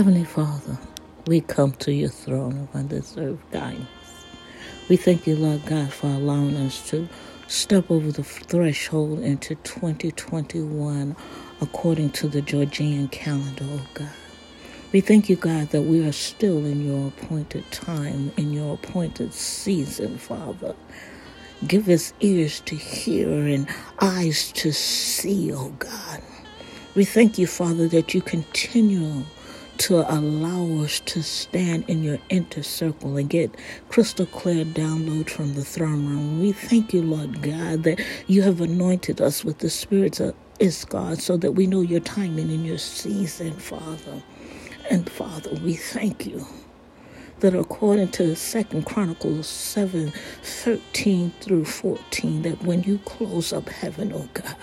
Heavenly Father, we come to your throne of undeserved kindness. We thank you, Lord God, for allowing us to step over the threshold into 2021 according to the Georgian calendar, oh God. We thank you, God, that we are still in your appointed time, in your appointed season, Father. Give us ears to hear and eyes to see, oh God. We thank you, Father, that you continue to allow us to stand in your inner circle and get crystal clear download from the throne room. We thank you, Lord God, that you have anointed us with the spirits of Issachar, so that we know your timing and your season, Father. And Father, we thank you that according to Second Chronicles 7 13 through 14, that when you close up heaven, oh God,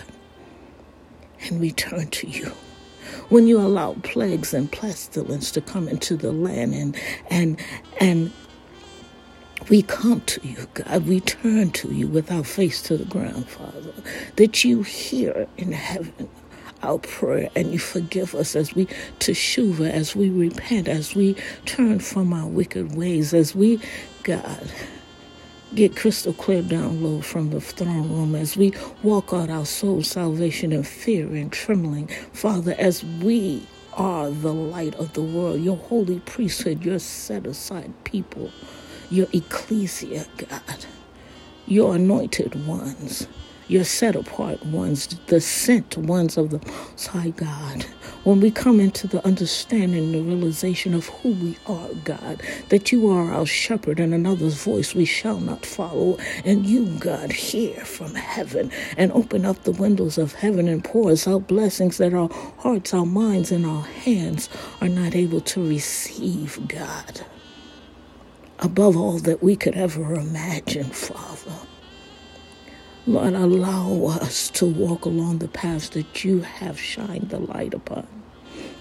and we turn to you, when you allow plagues and pestilence to come into the land and and and we come to you, God. We turn to you with our face to the ground, Father, that you hear in heaven our prayer and you forgive us as we teshuva, as we repent, as we turn from our wicked ways, as we, God, get crystal clear download from the throne room as we walk out our soul salvation in fear and trembling. Father, as we are the light of the world, your holy priesthood, your set aside people, your ecclesia, God, your anointed ones your set apart ones, the sent ones of the Most High God. When we come into the understanding, the realization of who we are, God, that you are our shepherd and another's voice we shall not follow, and you, God, hear from heaven and open up the windows of heaven and pour us out blessings that our hearts, our minds, and our hands are not able to receive, God. Above all that we could ever imagine, Father. Lord, allow us to walk along the paths that you have shined the light upon.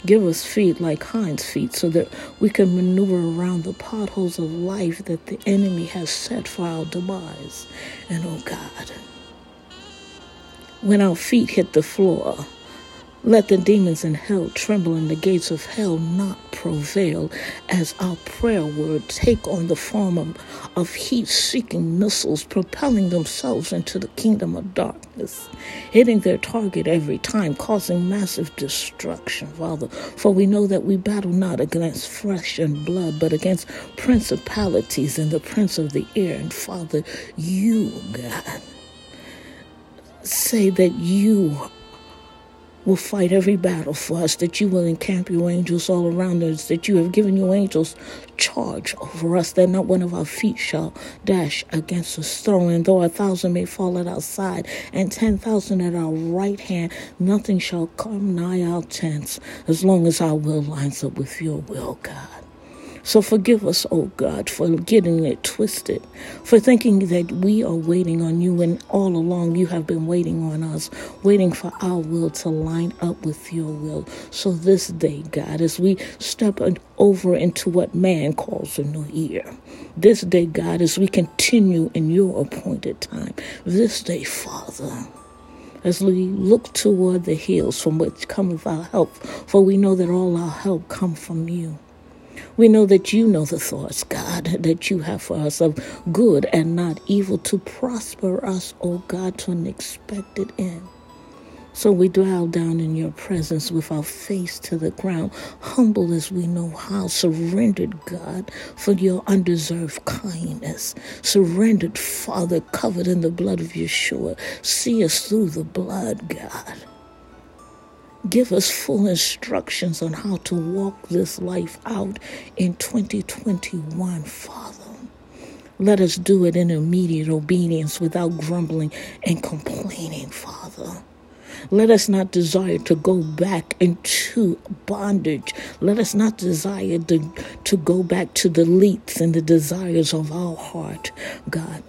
Give us feet like hinds feet so that we can maneuver around the potholes of life that the enemy has set for our demise. And oh God, when our feet hit the floor, let the demons in hell tremble and the gates of hell not prevail as our prayer word take on the form of, of heat seeking missiles propelling themselves into the kingdom of darkness, hitting their target every time, causing massive destruction, Father. For we know that we battle not against flesh and blood, but against principalities and the prince of the air. And Father, you, God, say that you will fight every battle for us, that you will encamp your angels all around us, that you have given your angels charge over us, that not one of our feet shall dash against a stone. And though a thousand may fall at our side and ten thousand at our right hand, nothing shall come nigh our tents as long as our will lines up with your will, God. So forgive us, oh God, for getting it twisted, for thinking that we are waiting on you when all along you have been waiting on us, waiting for our will to line up with your will. So this day, God, as we step over into what man calls a new year, this day, God, as we continue in your appointed time, this day, Father as we look toward the hills from which cometh our help, for we know that all our help come from you. We know that you know the thoughts, God, that you have for us of good and not evil to prosper us, O oh God, to an expected end. So we dwell down in your presence with our face to the ground, humble as we know how, surrendered, God, for your undeserved kindness. Surrendered, Father, covered in the blood of Yeshua. See us through the blood, God. Give us full instructions on how to walk this life out in 2021, Father. Let us do it in immediate obedience without grumbling and complaining, Father. Let us not desire to go back into bondage. Let us not desire to, to go back to the leeks and the desires of our heart, God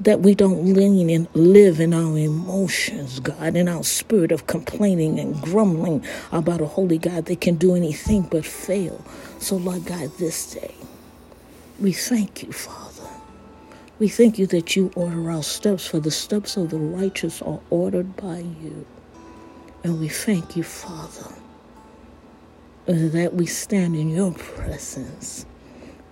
that we don't lean and live in our emotions, God, in our spirit of complaining and grumbling about a holy God that can do anything but fail. So, Lord God, this day, we thank you, Father. We thank you that you order our steps, for the steps of the righteous are ordered by you. And we thank you, Father, that we stand in your presence.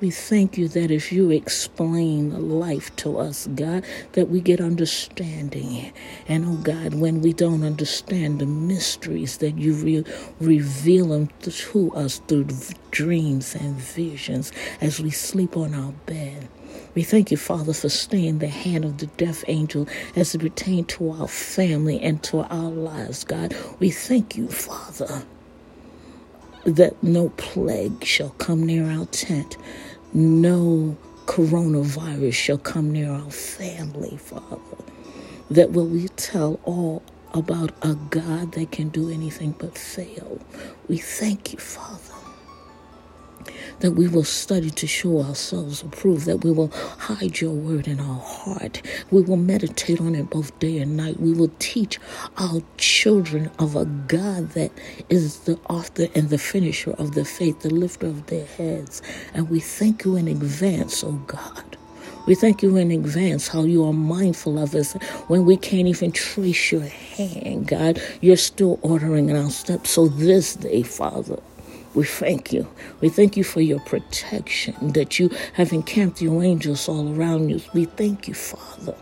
We thank you that if you explain life to us, God, that we get understanding. And oh God, when we don't understand the mysteries, that you re- reveal them to us through dreams and visions as we sleep on our bed. We thank you, Father, for staying the hand of the death angel as it pertains to our family and to our lives, God. We thank you, Father that no plague shall come near our tent, no coronavirus shall come near our family, Father. That will we tell all about a God that can do anything but fail. We thank you, Father that we will study to show ourselves approved, that we will hide your word in our heart. We will meditate on it both day and night. We will teach our children of a God that is the author and the finisher of the faith, the lifter of their heads. And we thank you in advance, oh God. We thank you in advance how you are mindful of us when we can't even trace your hand, God. You're still ordering our steps. So this day, Father, we thank you. We thank you for your protection, that you have encamped your angels all around you. We thank you, Father.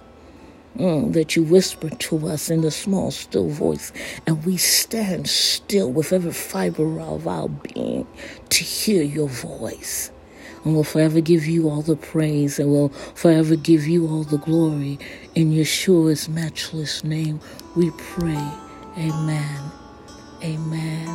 Mm, that you whisper to us in the small, still voice, and we stand still with every fiber of our being to hear your voice. And we'll forever give you all the praise, and we'll forever give you all the glory. In Yeshua's matchless name, we pray. Amen, amen, amen.